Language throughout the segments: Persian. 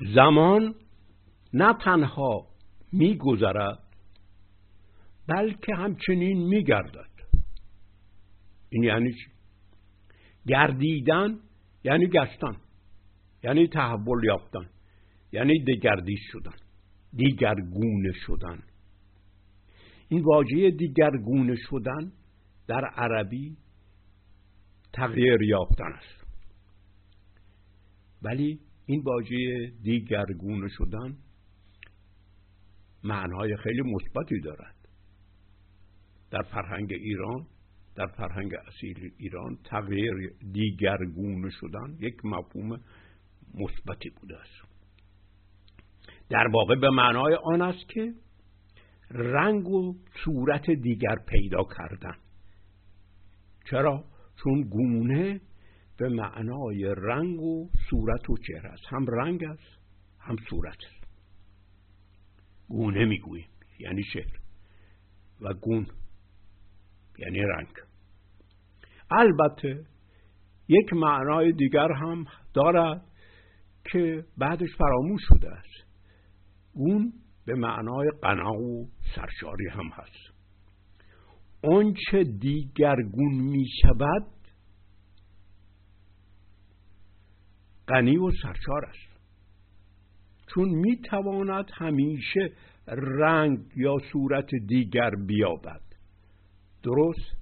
زمان نه تنها میگذرد بلکه همچنین میگردد. این یعنی چی؟ گردیدن یعنی گشتن یعنی تحول یافتن یعنی دگردیش شدن دیگرگونه شدن. این واژه دیگرگونه شدن در عربی تغییر یافتن است. ولی این واژه دیگرگونه شدن معنای خیلی مثبتی دارد. در فرهنگ ایران در فرهنگ اصیل ایران تغییر دیگرگونه شدن یک مفهوم مثبتی بوده است. در واقع به معنای آن است که رنگ و صورت دیگر پیدا کردن. چرا؟ چون گونه به معنای رنگ و صورت و چهره است. هم رنگ است هم صورت است. گونه می‌گوییم یعنی شهر و گون یعنی رنگ. البته یک معنای دیگر هم دارد که بعدش فراموش شده است. اون به معنای قنا و سرشاری هم هست. آنچه دیگرگون می شود غنی و سرشار است. چون می تواند همیشه رنگ یا صورت دیگر بیابد. درست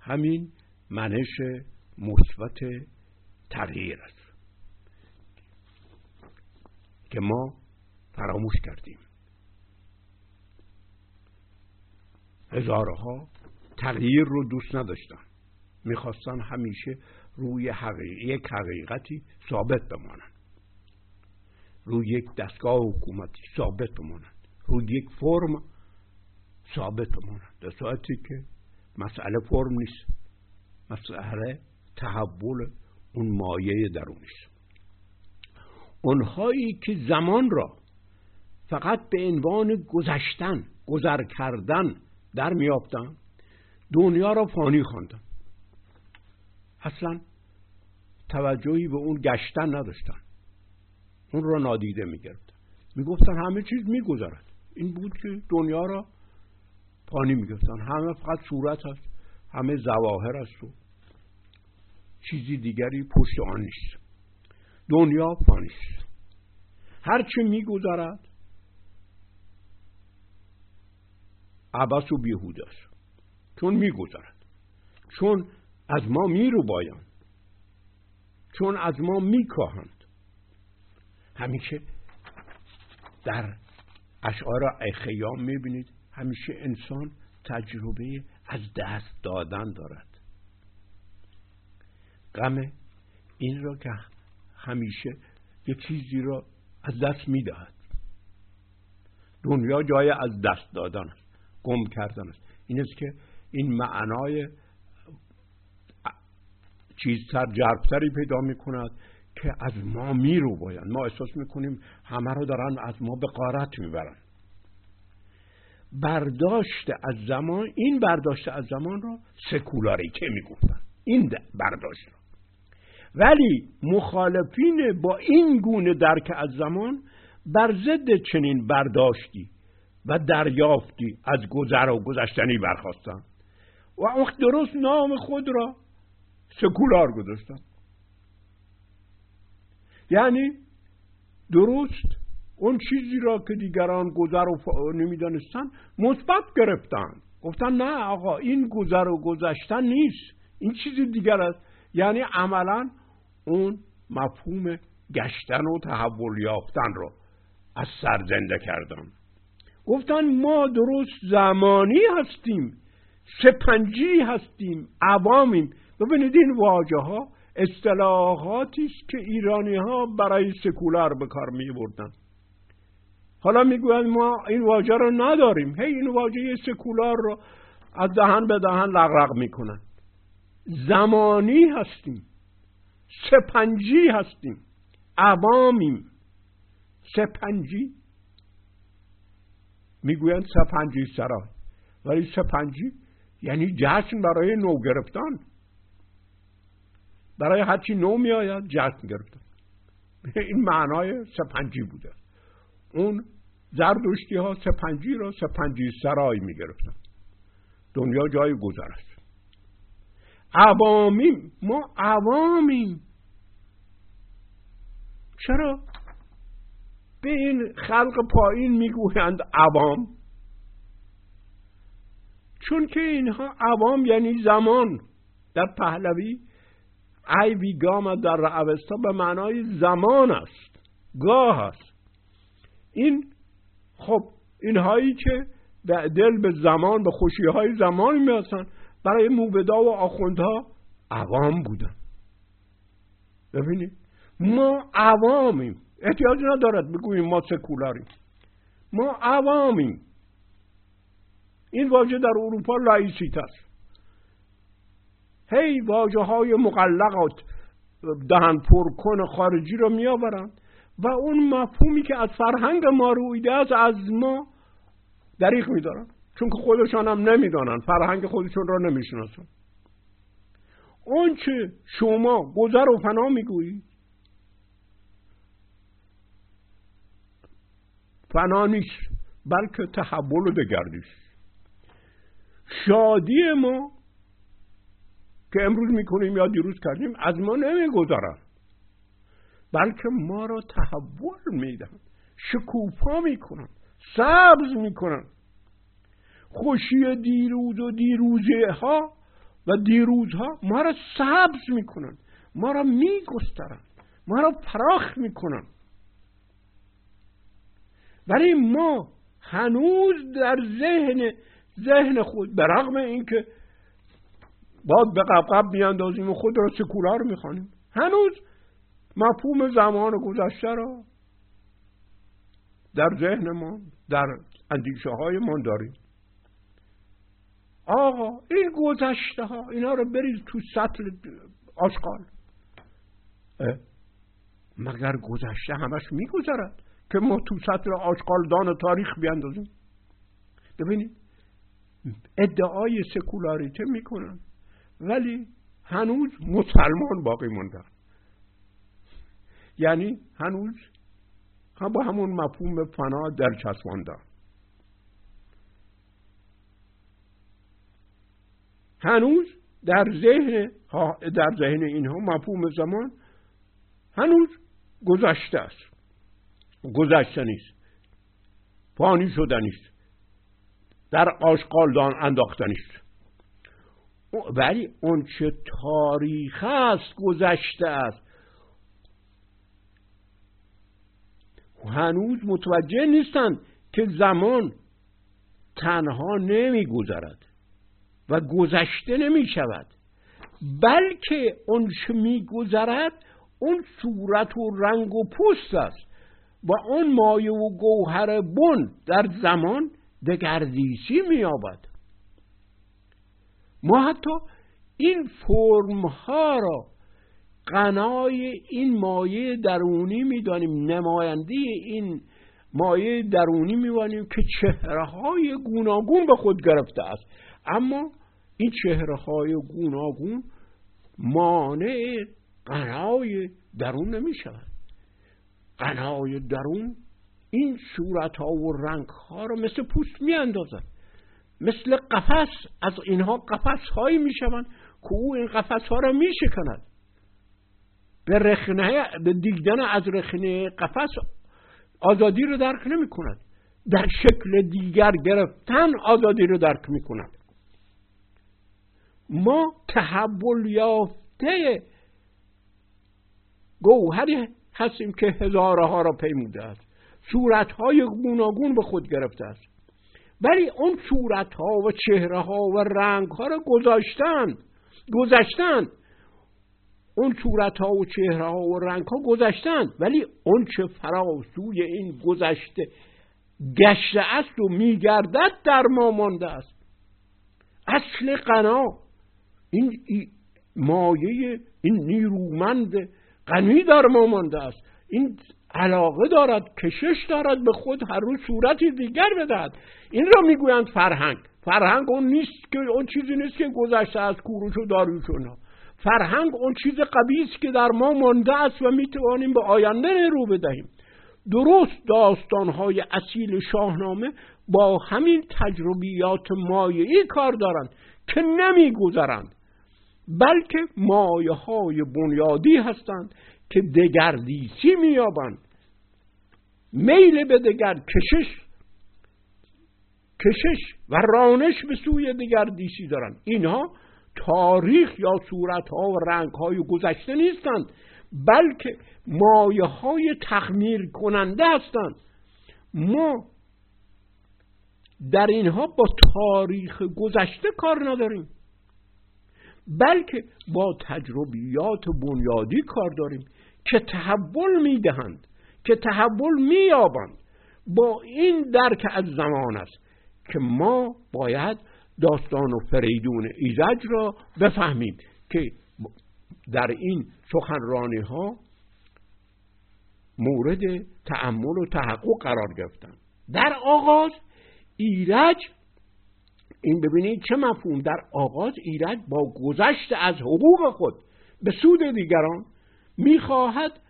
همین منش مثبت تغییر است. که ما فراموش کردیم. هزارها تغییر رو دوست نداشتن. می‌خواستن همیشه روی حقیق... یک حقیقتی ثابت بمانند. روی یک دستگاه حکومتی ثابت بمانند. روی یک فرم ثابت بمانند. در ساعتی که مسئله فرم نیست. مسئله تحول اون مایه درونیست اونهایی که زمان را فقط به عنوان گذشتن گذر کردن در میافتن دنیا را فانی خواندن اصلا توجهی به اون گشتن نداشتن. اون را نادیده می‌گرفتن. می‌گفتن همه چیز میگذرد. این بود که دنیا را فانی می‌گفتن همه فقط صورت هست. همه زواهر است و چیزی دیگری پشت آن نیست. دنیا فانی است. هرچه میگذرد عبس و بیهوده است. چون میگذرد. چون از ما میرو بایند چون از ما میکاهند. همیشه در اشعار اخیام می‌بینید همیشه انسان تجربه از دست دادن دارد. غم این را که همیشه یه چیزی را از دست می‌دهد. دنیا جای از دست دادن است گم کردن است. این است که این معنای چیزتر جربتری پیدا می کند که از ما میرو باید ما احساس می‌کنیم همه رو دارن از ما به قارت می‌برن. برداشت از زمان این برداشت از زمان رو سکولاری که می‌گفتن. این برداشت رو. ولی مخالفین با این گونه درک از زمان بر ضد چنین برداشتی و دریافتی از گذر و گذشتنی برخواستن. و اون درست نام خود را سکولار گذاشتن یعنی درست اون چیزی را که دیگران گذر و نمی‌دانستن مثبت گرفتن. گفتن نه آقا این گذر و گذشتن نیست. این چیزی دیگر است. یعنی عملا اون مفهوم گشتن و تحول یافتن رو از سر زنده کردن. گفتن ما درست زمانی هستیم سپنجی هستیم عوامیم. ببینید این واجه ها اصطلاحاتی است که ایرانی ها برای سکولار به کار می بردن حالا می‌گویند ما این واژه رو نداریم. هی این واژه سکولار رو از دهن به دهن لغرق می‌کنن. زمانی هستیم. سپنجی هستیم. عوامیم. سپنجی. می‌گویند سپنجی سرای ولی سپنجی یعنی جشن برای نو گرفتن برای هرچی نو میآید جشن گرفتن این معنای سپنجی بوده. اون زردشتی ها سپنجی را سپنجی سرای می گرفتن دنیا جای گذر است. عوامیم ما عوامیم. چرا؟ به این خلق پایین می‌گویند عوام. چون که اینها عوام یعنی زمان. در پهلوی ای ویگام در اوستا به معنای زمان است گاه است. این خب اینهایی که به دل به زمان به خوشی های زمان میاسن برای موبدا و آخوندها عوام بودن. ببینید ما عوامیم. احتیاج ندارد بگوییم ما سکولاریم. ما عوامیم. این واژه در اروپا laïcité است. هی واژه های مغلقات دهن پرکن خارجی رو میآورند. و اون مفهومی که از فرهنگ ما رویده است از ما دریغ میدارن چون که خودشان هم نمی‌دانن فرهنگ خودشون را نمی‌شناسن اون چه شما گذر و فنا می‌گویید فنا نیست بلکه تحول و دگردیش شادی ما که امروز می‌کنیم یا دیروز کردیم از ما نمی‌گذارن بلکه ما را تحول میدن شکوفا می‌کنن سبز می‌کنن. خوشی دیروز و دیروزه ها و دیروزها ما را سبز می‌کنن ما را میگسترن ما را فراخ می‌کنن. ولی ما هنوز در ذهن ذهن خود به رغم اینکه باید به قبقب بیاندازیم و خود را سکولار می‌خوانیم. هنوز مفهوم زمان گذشته را در ذهن ما در اندیشه های ما داریم. آقا این گذشته ها اینا رو بریز تو سطل آشغال. مگر گذشته همش میگذرد که ما تو سطر دان تاریخ بیاندازیم؟ ببینید ادعای سکولاریته می‌کنن. ولی هنوز مسلمان باقی موندن یعنی هنوز هم با همون مفهوم فنا در چسباندن هنوز در ذهن در ذهن اینها مفهوم زمان هنوز گذشته است. گذشته نیست. فانی شده نیست. در آشقالدان انداخته نیست. ولی اون چه تاریخ است گذشته است. هنوز متوجه نیستند که زمان تنها نمیگذرد و گذشته نمی شود بلکه اون چه میگذرد اون صورت و رنگ و پوست است و اون مایه و گوهر بن در زمان دگردیسی مییابد. ما حتی این فرم ها را قنای این مایه درونی می‌دانیم نماینده این مایه درونی میوانیم که چهره های گوناگون به خود گرفته است. اما این چهره های گوناگون مانع قنای درون نمی شود قنای درون این صورت ها و رنگ ها رو مثل پوست می اندازن مثل قفس از اینها قفس هایی می شوند که او این قفس ها را می شکند به رخنه به دیدن از رخنه قفس آزادی رو درک نمی کند در شکل دیگر گرفتن آزادی رو درک می کند ما تحول یافته گوهری هستیم که هزارها را پیموده است. صورتهای گوناگون به خود گرفته است. ولی اون صورتها و چهره ها و رنگ ها را گذاشتند گذشتند اون صورت ها و چهره ها و رنگ ها گذشتند ولی اون چه فراسوی این گذشته گشته است و میگردد در ما مانده است. اصل قنا. این مایه این نیرومند غنی در ما مانده است. این علاقه دارد کشش دارد به خود هر روز صورتی دیگر بدهد. این را می‌گویند فرهنگ. فرهنگ اون نیست که اون چیزی نیست که گذشته از کوروش و داریوش فرهنگ اون چیز قوی است که در ما مانده است و می‌توانیم به آینده رو بدهیم. درست داستانهای اصیل شاهنامه با همین تجربیات مایعی کار دارند که نمیگذرند بلکه مایه های بنیادی هستند که دگردیسی میابند میل به دگر کشش کشش و رانش به سوی دگردیسی دارند. اینها تاریخ یا صورت ها و رنگ های گذشته نیستند بلکه مایه های تخمیر کننده هستند. ما در اینها با تاریخ گذشته کار نداریم بلکه با تجربیات بنیادی کار داریم. که تحول می‌دهند که تحول مییابند. با این درک از زمان است که ما باید داستان و فریدون ایزج را بفهمیم که در این سخنرانی ها مورد تعمل و تحقق قرار گرفتن. در آغاز ایرج این ببینید چه مفهوم در آغاز ایرج با گذشت از حقوق خود به سود دیگران می‌خواهد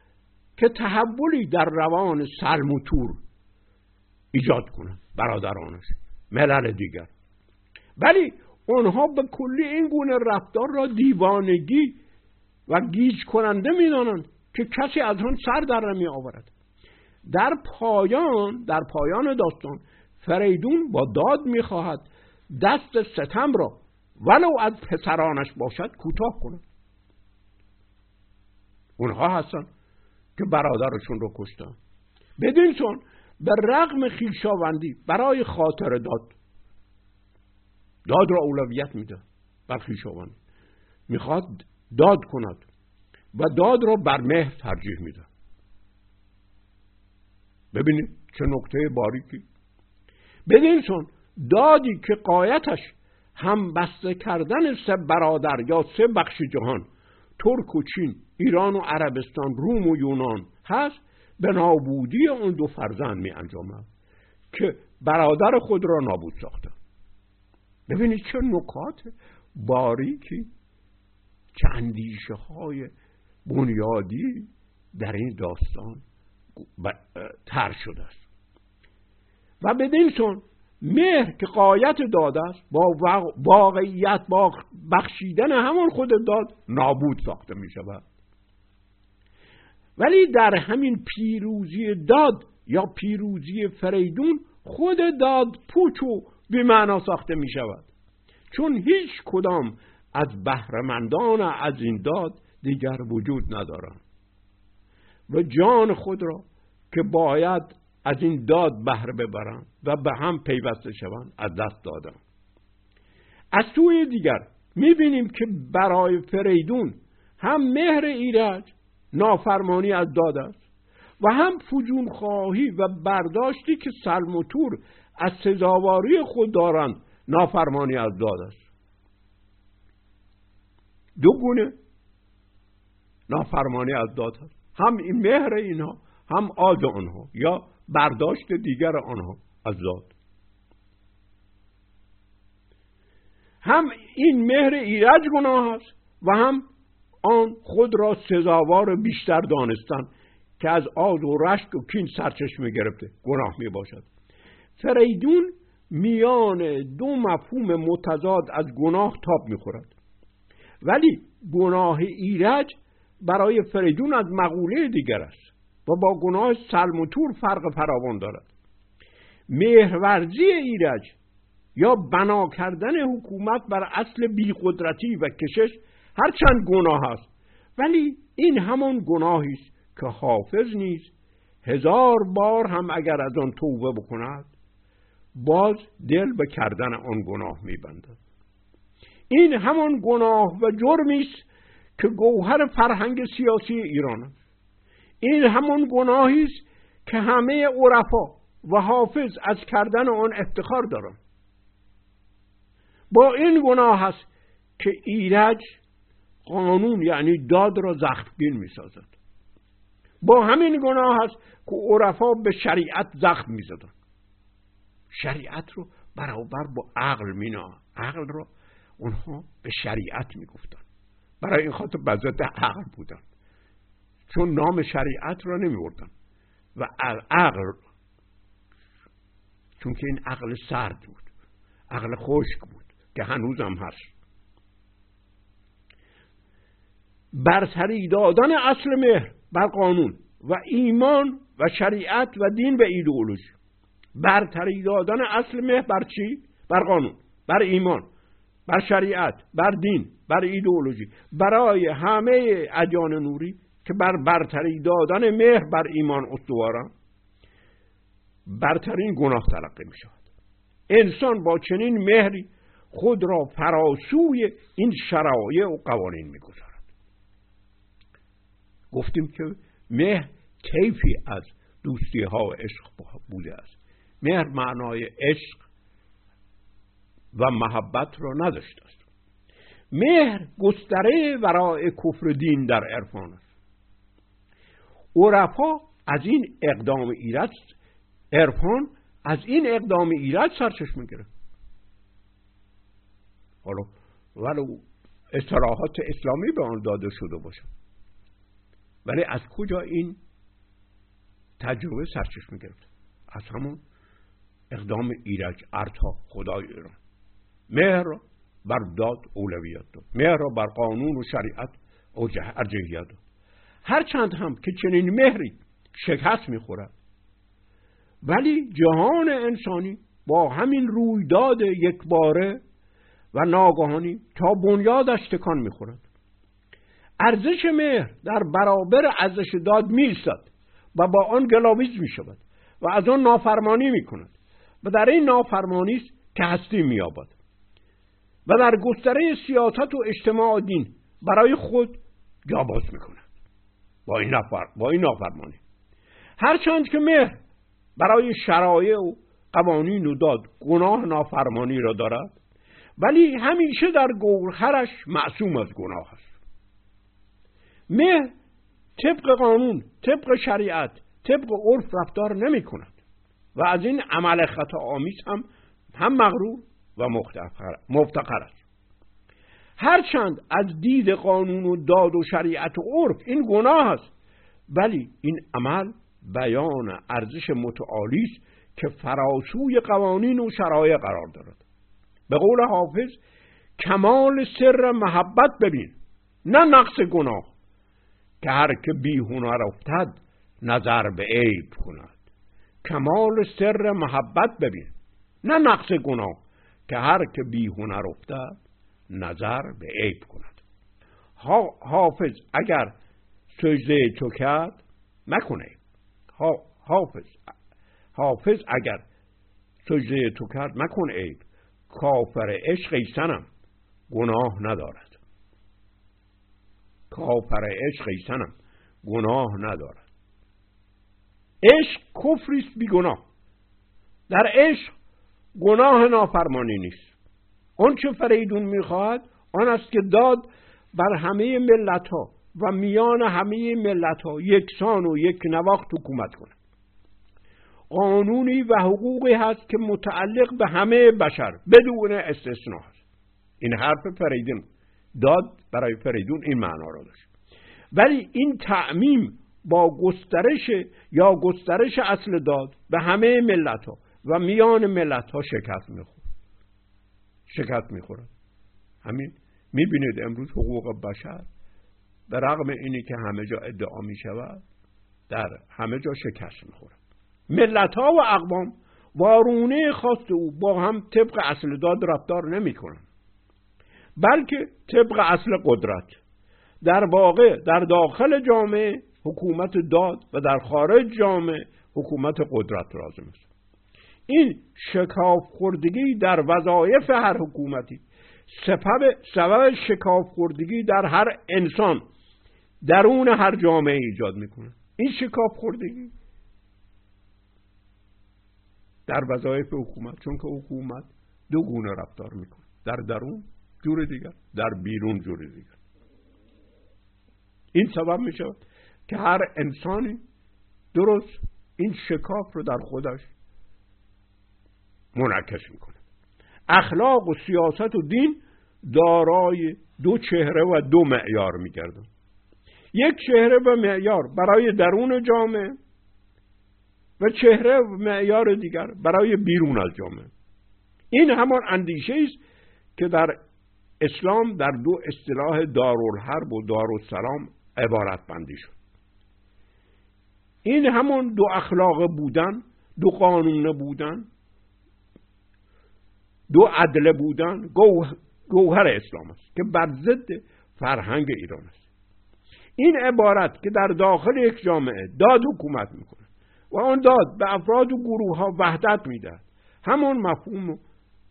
که تحولی در روان سلم و تور ایجاد کند برادرانش ملل دیگر. ولی آنها به کلی این گونه رفتار را دیوانگی و گیج کننده می‌دانند که کسی از آن سر در نمی آورد در پایان در پایان داستان فریدون با داد می‌خواهد دست ستم را ولو از پسرانش باشد کوتاه کند. اونها هستن که برادرشون رو کشتن. بدین چون به رغم خیشاوندی برای خاطر داد. داد را اولویت میده بر خیشاوندی می‌خواد داد کند و داد را بر مهر ترجیح میده. ببینید چه نکته باریکی. بدین چون دادی که قایتش هم بسته کردن سه برادر یا سه بخش جهان ترک و چین ایران و عربستان روم و یونان هست به نابودی اون دو فرزند می انجامد که برادر خود را نابود ساخته ببینید چه نکات باریکی چه اندیشه های بنیادی در این داستان تر شده است. و بدین سون مهر که قایت داده است با واقعیت با بخشیدن همان خود داد نابود ساخته می شود ولی در همین پیروزی داد یا پیروزی فریدون خود داد پوچ و بیمعنا ساخته می شود چون هیچ کدام از بهرمندان از این داد دیگر وجود ندارند. و جان خود را که باید از این داد بهره ببرند و به هم پیوسته شوند از دست دادن از سوی دیگر می‌بینیم که برای فریدون هم مهر ایرج نافرمانی از داد است و هم فجون خواهی و برداشتی که سلم و تور از سزاواری خود دارند نافرمانی از داد است. دو گونه نافرمانی از داد است. هم مهر اینها هم آز آنها یا برداشت دیگر آنها از داد هم این مهر ایرج گناه است و هم آن خود را سزاوار بیشتر دانستن که از آز و رشک و کین سرچشمه گرفته گناه می باشد فریدون میان دو مفهوم متضاد از گناه تاب می‌خورد. ولی گناه ایرج برای فریدون از مقوله دیگر است. و با گناه سلم و تور فرق فراوان دارد. مهرورزی ایرج یا بنا کردن حکومت بر اصل بیقدرتی و کشش هرچند گناه است ولی این همان گناهی است که حافظ نیست هزار بار هم اگر از آن توبه بکند باز دل به کردن آن گناه میبندد. این همان گناه و جرمی است که گوهر فرهنگ سیاسی ایران است. این همان گناهی است که همه عرفا و حافظ از کردن آن افتخار دارند با این گناه است که ایرج قانون یعنی داد را زخمگین می سازد با همین گناه است که عرفا به شریعت زخم می. شریعت رو برابر با عقل می عقل را اونها به شریعت می گفتن برای این خاطر بزد عقل بودن. چون نام شریعت را نمی بردن و عقل چون که این عقل سرد بود عقل خشک بود که هنوزم هست. برتری دادن اصل مهر بر قانون و ایمان و شریعت و دین به ایدئولوژی. برتری دادن اصل مهر بر چی؟ بر قانون بر ایمان بر شریعت بر دین بر ایدئولوژی. برای همه ادیان نوری که بر برتری دادن مهر بر ایمان استوارن برترین گناه تلقی می شود انسان با چنین مهری خود را فراسوی این شرایع و قوانین می گذارد. گفتیم که مهر کیفی از دوستی ها و عشق بوده است. مهر معنای عشق و محبت را نداشته است. مهر گستره ورای کفر دین در عرفان است. عرفا از این اقدام ایراد عرفان از این اقدام ایراد سرچشمه گرفت. حالا ولو اصطلاحات اسلامی به آن داده شده باشد ولی از کجا این تجربه سرچشمه گرفت؟ از همون اقدام ایرج ارتا خدای ایران. مهر بر داد اولویت داد. مهر بر قانون و شریعت ارجحیت داد. هرچند هم که چنین مهری شکست می‌خورد ولی جهان انسانی با همین رویداد یک باره و ناگهانی تا بنیادش تکان می‌خورد ارزش مهر در برابر ارزش داد میستد و با آن گلاویز می شود و از آن نافرمانی می کند و در این نافرمانی است که هستی می و در گستره سیاست و اجتماع دین برای خود جاباز می کند با این, نفر... با این نافرمانی. هرچند که مهر برای شرایع و قوانین و داد گناه نافرمانی را دارد ولی همیشه در گوهرش معصوم از گناه است. مهر طبق قانون طبق شریعت طبق عرف رفتار نمی کند و از این عمل خطا آمیز هم هم مغرور و مفتقر است. هرچند از دید قانون و داد و شریعت و عرف این گناه است. ولی این عمل بیان ارزش متعالی است که فراسوی قوانین و شرایع قرار دارد. به قول حافظ کمال سر محبت ببین نه نقص گناه که هر که بی هنر افتد نظر به عیب کند. کمال سر محبت ببین نه نقص گناه که هر که بی هنر افتد نظر به عیب کند. حافظ اگر سجده تو کرد مکنه. حافظ حافظ اگر سجده تو کرد مکن عیب. کافر عشق سنم گناه ندارد. کافر عشق ایسنم گناه ندارد. عشق کفریست بی گناه در عشق گناه نافرمانی نیست. چه فریدون می‌خواهد آن است که داد بر همه ملت ها و میان همه ملت ها یکسان و یک نواخت حکومت کند قانونی و حقوقی هست که متعلق به همه بشر بدون استثناء هست. این حرف فریدون داد برای فریدون این معنا را داشت. ولی این تعمیم با گسترش یا گسترش اصل داد به همه ملت ها و میان ملت ها شکست می‌خورد. شکست می‌خورد همین می‌بینید امروز حقوق بشر به رغم اینی که همه جا ادعا می‌شود در همه جا شکست می‌خورد ملت ها و اقوام وارونه خواست او با هم طبق اصل داد رفتار نمی بلکه طبق اصل قدرت. در واقع در داخل جامعه حکومت داد و در خارج جامعه حکومت قدرت لازم است. این شکاف خوردگی در وظایف هر حکومتی سبب سبب شکاف خوردگی در هر انسان درون هر جامعه ایجاد می‌کنه. این شکاف خوردگی در وظایف حکومت چون که حکومت دو گونه رفتار می‌کنه. در درون جور دیگر در بیرون جور دیگر. این سبب می شود که هر انسانی درست این شکاف رو در خودش منعکس می‌کنه. اخلاق و سیاست و دین دارای دو چهره و دو معیار میگردم یک چهره و معیار برای درون جامعه و چهره و معیار دیگر برای بیرون از جامعه. این همان اندیشه است که در اسلام در دو اصطلاح دارالحرب و دارالسلام عبارت بندی شد. این همون دو اخلاق بودن دو قانون بودن دو عدل بودن گوهر اسلام است که بر ضد فرهنگ ایران است. این عبارت که در داخل یک جامعه داد حکومت می‌کنه و آن داد به افراد و گروه ها وحدت می‌دهد. همون مفهوم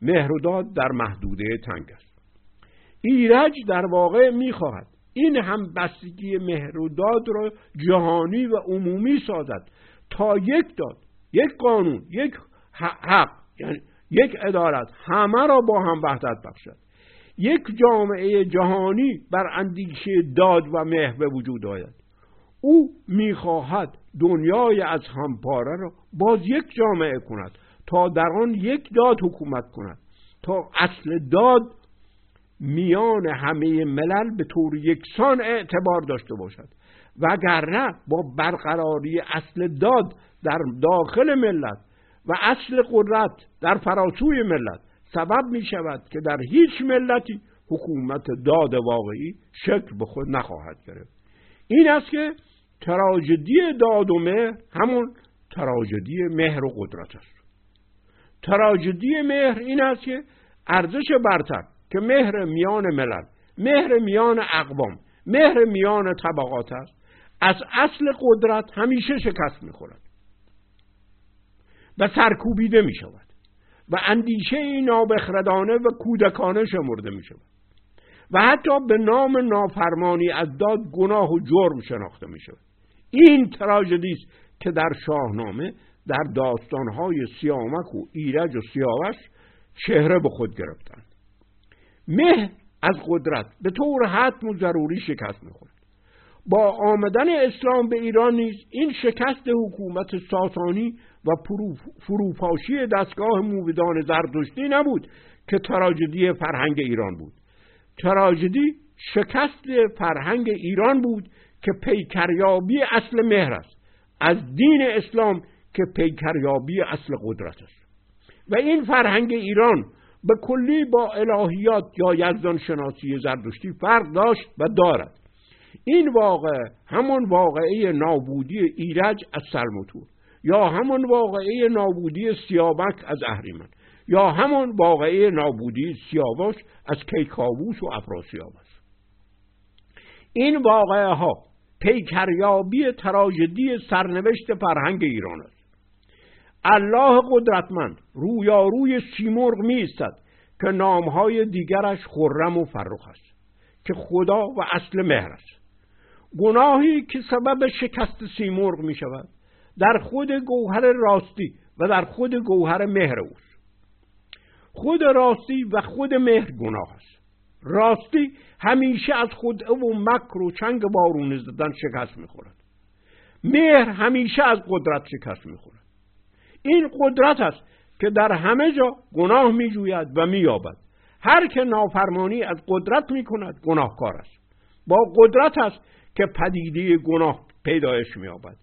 مهر و داد در محدوده تنگ است. ایرج در واقع می‌خواهد این هم بستگی مهر و داد را جهانی و عمومی سازد تا یک داد یک قانون یک حق یعنی یک ادارت همه را با هم وحدت بخشد یک جامعه جهانی بر اندیشه داد و مهر به وجود آید. او می‌خواهد دنیای از همپاره را باز یک جامعه کند تا در آن یک داد حکومت کند. تا اصل داد میان همه ملل به طور یکسان اعتبار داشته باشد. وگرنه با برقراری اصل داد در داخل ملت و اصل قدرت در فراسوی ملت سبب می شود که در هیچ ملتی حکومت داد واقعی شکل به خود نخواهد گرفت. این است که تراژدی داد و مهر همون تراژدی مهر و قدرت است. تراژدی مهر این است که ارزش برتر که مهر میان ملل مهر میان اقوام مهر میان طبقات است. از اصل قدرت همیشه شکست می‌خورد. و سرکوبیده می شود و اندیشه نابخردانه و کودکانه شمرده می شود و حتی به نام نافرمانی از داد گناه و جرم شناخته می شود این تراژدی است که در شاهنامه در داستانهای سیامک و ایرج و سیاوش چهره به خود گرفتند. مه از قدرت به طور حتم و ضروری شکست می‌خورد. با آمدن اسلام به ایران نیز این شکست حکومت ساسانی و فروپاشی دستگاه موبدان زردشتی نبود که تراژدی فرهنگ ایران بود. تراژدی شکست فرهنگ ایران بود که پیکریابی اصل مهر است. از دین اسلام که پیکریابی اصل قدرت است. و این فرهنگ ایران به کلی با الهیات یا یزدان شناسی زردشتی فرق داشت و دارد. این واقع همان واقعه نابودی ایرج از سلموتور یا همان واقعه نابودی سیابک از اهریمن یا همان واقعه نابودی سیاوش از کیکاووس و افراسیاب است این واقعه ها پیکریابی تراژدی سرنوشت فرهنگ ایران است. الله قدرتمند رویاروی سیمرغ می استد که نامهای دیگرش خرم و فرخ است که خدا و اصل مهر است. گناهی که سبب شکست سیمرغ می شود در خود گوهر راستی و در خود گوهر مهر اوست خود راستی و خود مهر گناه است. راستی همیشه از خود و مکر و چنگ بارون زدن شکست می‌خورد. مهر همیشه از قدرت شکست می‌خورد. این قدرت است که در همه جا گناه میجوید و مییابد. هر که نافرمانی از قدرت می‌کند گناهکار است. با قدرت است که پدیده گناه پیدایش مییابد.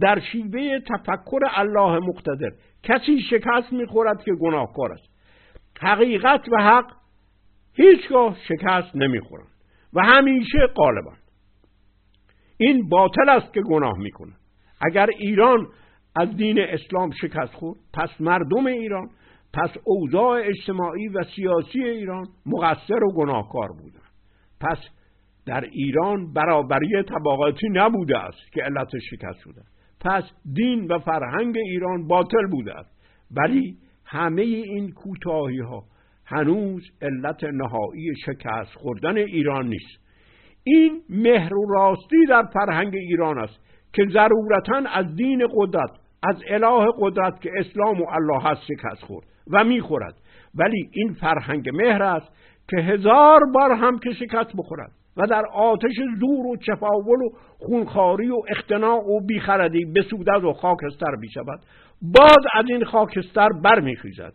در شیوه تفکر الله مقتدر کسی شکست می‌خورد که گناهکار است. حقیقت و حق هیچگاه شکست نمی‌خورند و همیشه غالبند این باطل است که گناه می‌کنه اگر ایران از دین اسلام شکست خورد پس مردم ایران پس اوضاع اجتماعی و سیاسی ایران مقصر و گناهکار بودند. پس در ایران برابری طبقاتی نبوده است که علت شکست شده پس دین و فرهنگ ایران باطل بوده است. ولی همه این کوتاهی ها هنوز علت نهایی شکست خوردن ایران نیست. این مهر و راستی در فرهنگ ایران است که ضرورتا از دین قدرت از اله قدرت که اسلام و الله هست شکست خورد و می‌خورد. ولی این فرهنگ مهر است که هزار بار هم که شکست بخورد. و در آتش زور و چفاول و خونخاری و اختناع و بیخردی بسودد و خاکستر بیشود باز از این خاکستر برمیخیزد.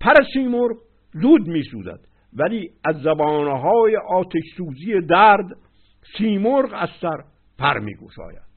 پر سیمرغ زود میسودد ولی از زبانهای آتش سوزی درد سیمرغ از سر پر میگشاید.